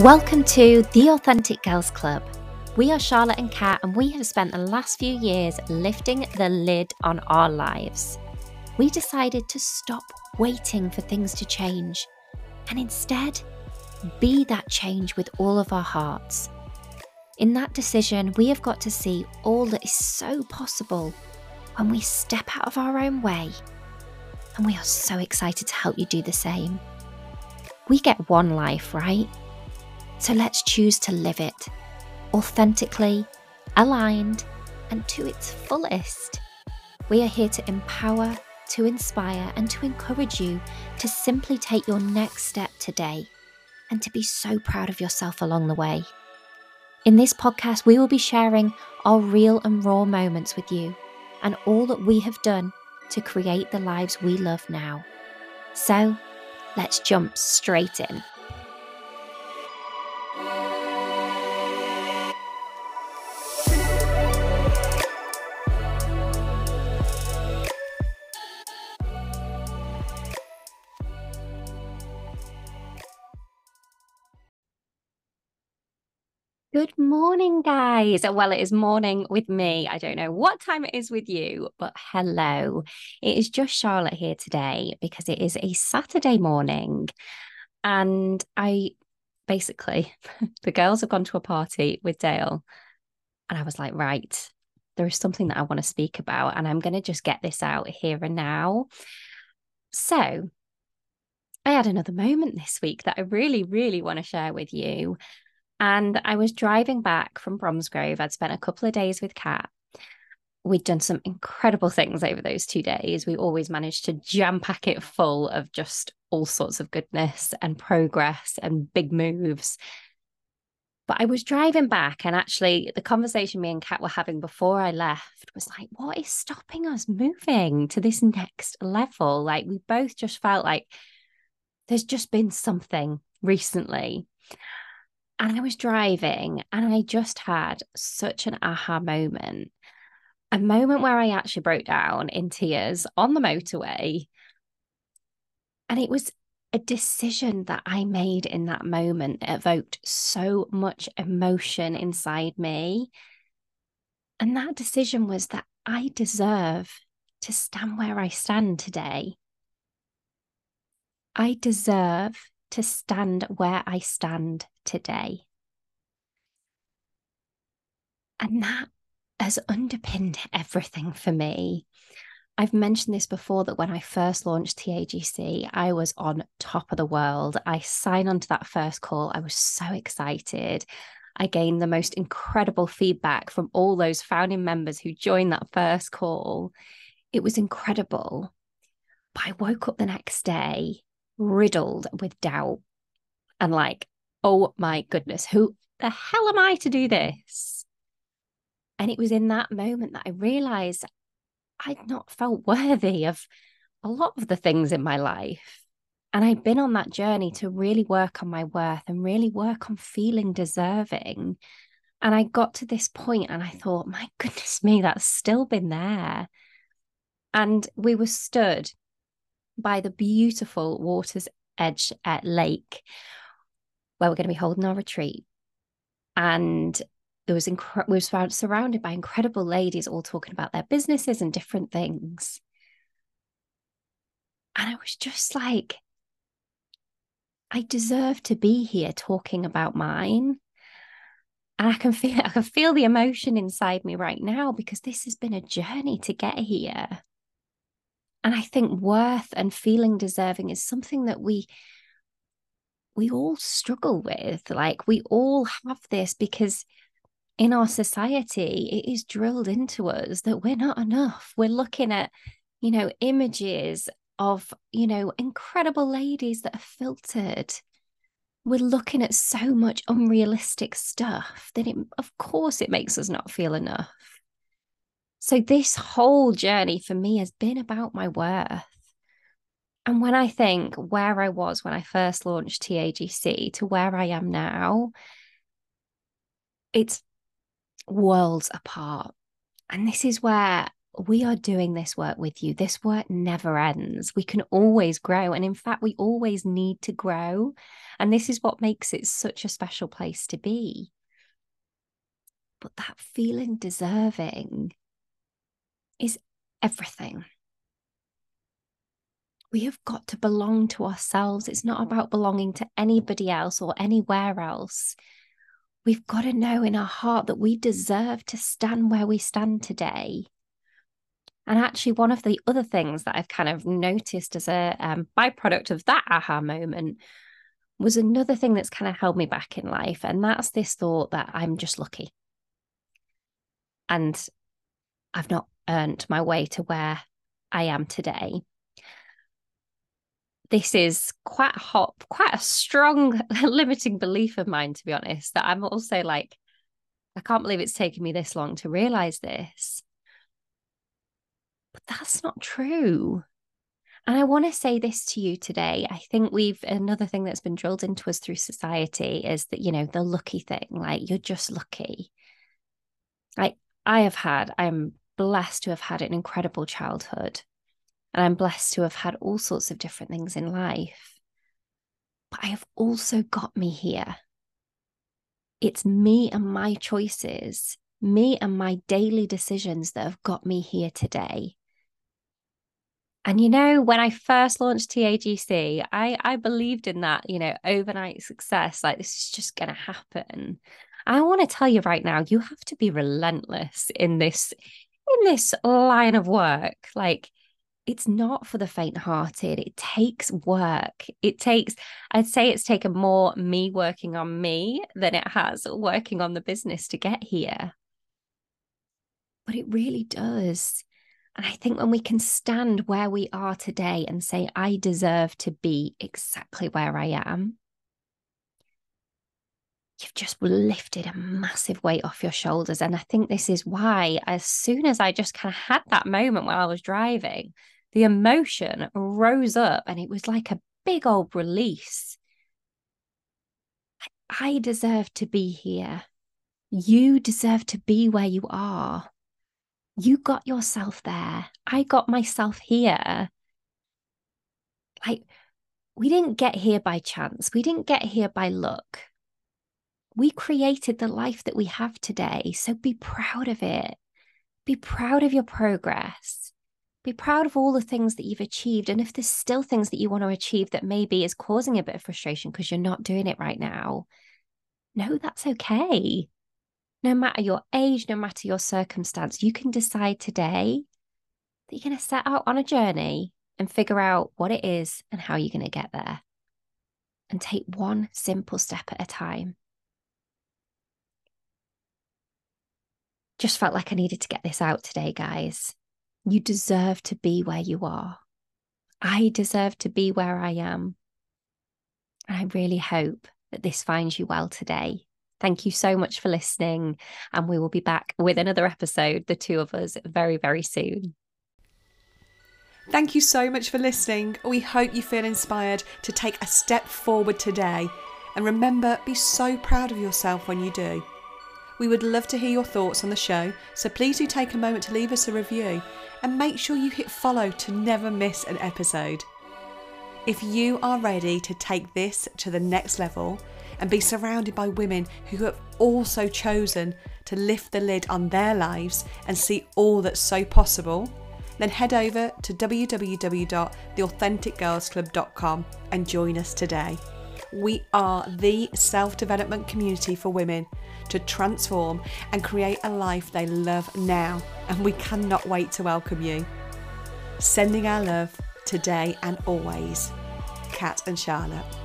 Welcome to the Authentic Girls Club. We are Charlotte and Kat, and we have spent the last few years lifting the lid on our lives. We decided to stop waiting for things to change and instead be that change with all of our hearts. In that decision, we have got to see all that is so possible when we step out of our own way. And we are so excited to help you do the same. We get one life, right? So let's choose to live it authentically, aligned, and to its fullest. We are here to empower, to inspire, and to encourage you to simply take your next step today and to be so proud of yourself along the way. In this podcast, we will be sharing our real and raw moments with you and all that we have done to create the lives we love now. So, let's jump straight in. Good morning, guys. Well, it is morning with me. I don't know what time it is with you, but hello. It is just Charlotte here today because it is a Saturday morning. And I basically, the girls have gone to a party with Dale. And I was like, right, there is something that I want to speak about. And I'm going to just get this out here and now. So, I had another moment this week that I really, really want to share with you. And I was driving back from Bromsgrove. I'd spent a couple of days with Kat. We'd done some incredible things over those two days. We always managed to jam pack it full of just all sorts of goodness and progress and big moves. But I was driving back, and actually, the conversation me and Kat were having before I left was like, what is stopping us moving to this next level? Like, we both just felt like there's just been something recently and I was driving and I just had such an aha moment. A moment where I actually broke down in tears on the motorway. And it was a decision that I made in that moment that evoked so much emotion inside me. And that decision was that I deserve to stand where I stand today. I deserve to stand where I stand today. And that has underpinned everything for me. I've mentioned this before that when I first launched TAGC, I was on top of the world. I signed on to that first call. I was so excited. I gained the most incredible feedback from all those founding members who joined that first call. It was incredible. But I woke up the next day riddled with doubt and like, oh my goodness, who the hell am I to do this? And it was in that moment that I realized I'd not felt worthy of a lot of the things in my life. And I'd been on that journey to really work on my worth and really work on feeling deserving. And I got to this point and I thought, my goodness me, that's still been there. And we were stood by the beautiful Water's Edge at Lake, where we're going to be holding our retreat. And there was we were surrounded by incredible ladies all talking about their businesses and different things. And I was just like, I deserve to be here talking about mine. And I can feel I can feel the emotion inside me right now because this has been a journey to get here. And I think worth and feeling deserving is something that we we all struggle with. Like we all have this because in our society, it is drilled into us that we're not enough. We're looking at, you know, images of, you know, incredible ladies that are filtered. We're looking at so much unrealistic stuff that it, of course, it makes us not feel enough. So, this whole journey for me has been about my worth. And when I think where I was when I first launched TAGC to where I am now, it's worlds apart. And this is where we are doing this work with you. This work never ends. We can always grow. And in fact, we always need to grow. And this is what makes it such a special place to be. But that feeling deserving is everything. We have got to belong to ourselves. It's not about belonging to anybody else or anywhere else. We've got to know in our heart that we deserve to stand where we stand today. And actually, one of the other things that I've kind of noticed as a um, byproduct of that aha moment was another thing that's kind of held me back in life. And that's this thought that I'm just lucky. And I've not earned my way to where I am today. This is quite hot, quite a strong limiting belief of mine, to be honest. That I'm also like, I can't believe it's taken me this long to realize this. But that's not true. And I want to say this to you today. I think we've another thing that's been drilled into us through society is that, you know, the lucky thing, like you're just lucky. Like I have had, I'm blessed to have had an incredible childhood. And I'm blessed to have had all sorts of different things in life. But I have also got me here. It's me and my choices, me and my daily decisions that have got me here today. And you know, when I first launched TAGC, I I believed in that, you know, overnight success. Like this is just going to happen. I want to tell you right now, you have to be relentless in this in this line of work. Like it's not for the faint-hearted. It takes work. It takes I'd say it's taken more me working on me than it has working on the business to get here. But it really does. And I think when we can stand where we are today and say, I deserve to be exactly where I am, you've just lifted a massive weight off your shoulders. And I think this is why, as soon as I just kind of had that moment while I was driving, the emotion rose up and it was like a big old release. I deserve to be here. You deserve to be where you are. You got yourself there. I got myself here. Like, we didn't get here by chance. We didn't get here by luck. We created the life that we have today. So be proud of it. Be proud of your progress. Be proud of all the things that you've achieved. And if there's still things that you want to achieve that maybe is causing a bit of frustration because you're not doing it right now, no, that's okay no matter your age, no matter your circumstance, you can decide today that you're going to set out on a journey and figure out what it is and how you're going to get there. And take one simple step at a time. Just felt like I needed to get this out today, guys. You deserve to be where you are. I deserve to be where I am. And I really hope that this finds you well today Thank you so much for listening. And we will be back with another episode, the two of us, very, very soon. Thank you so much for listening. We hope you feel inspired to take a step forward today. And remember, be so proud of yourself when you do. We would love to hear your thoughts on the show, so please do take a moment to leave us a review and make sure you hit follow to never miss an episode. If you are ready to take this to the next level, and be surrounded by women who have also chosen to lift the lid on their lives and see all that's so possible, then head over to www.theauthenticgirlsclub.com and join us today. We are the self development community for women to transform and create a life they love now, and we cannot wait to welcome you. Sending our love today and always, Kat and Charlotte.